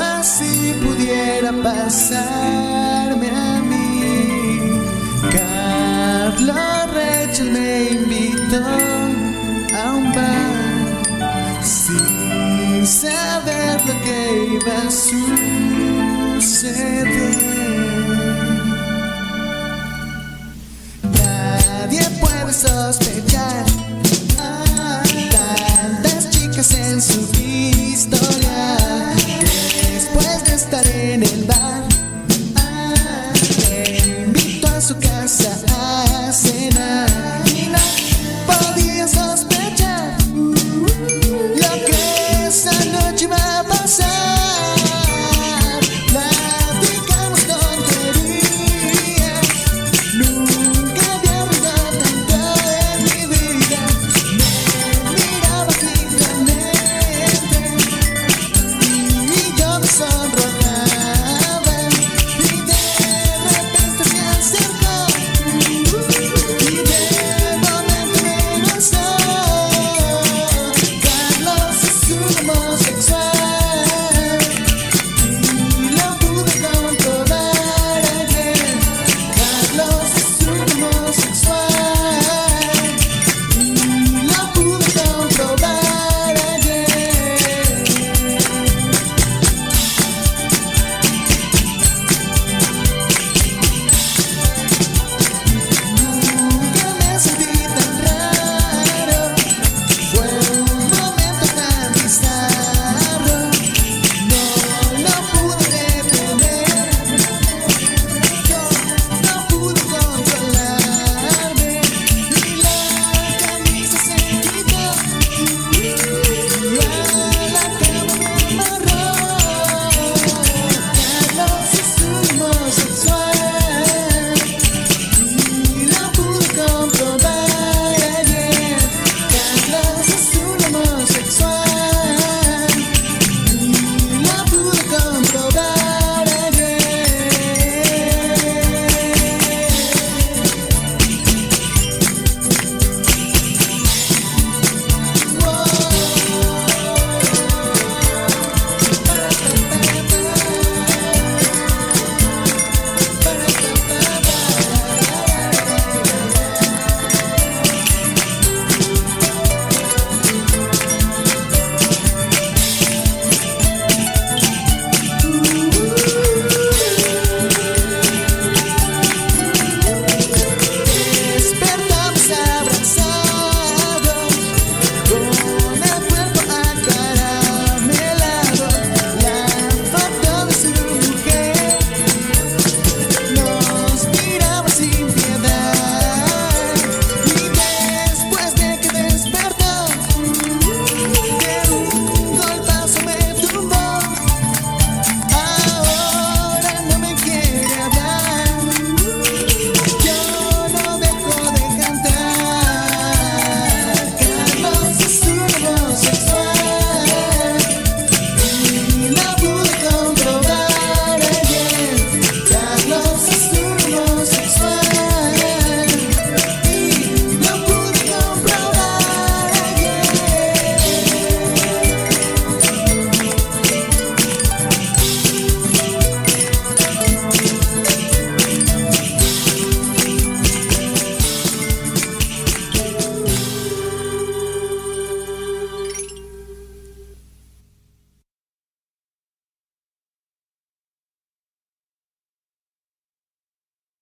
así pudiera pasarme a mí. Carla Rachel me invitó a un bar sin saber lo que iba a suceder.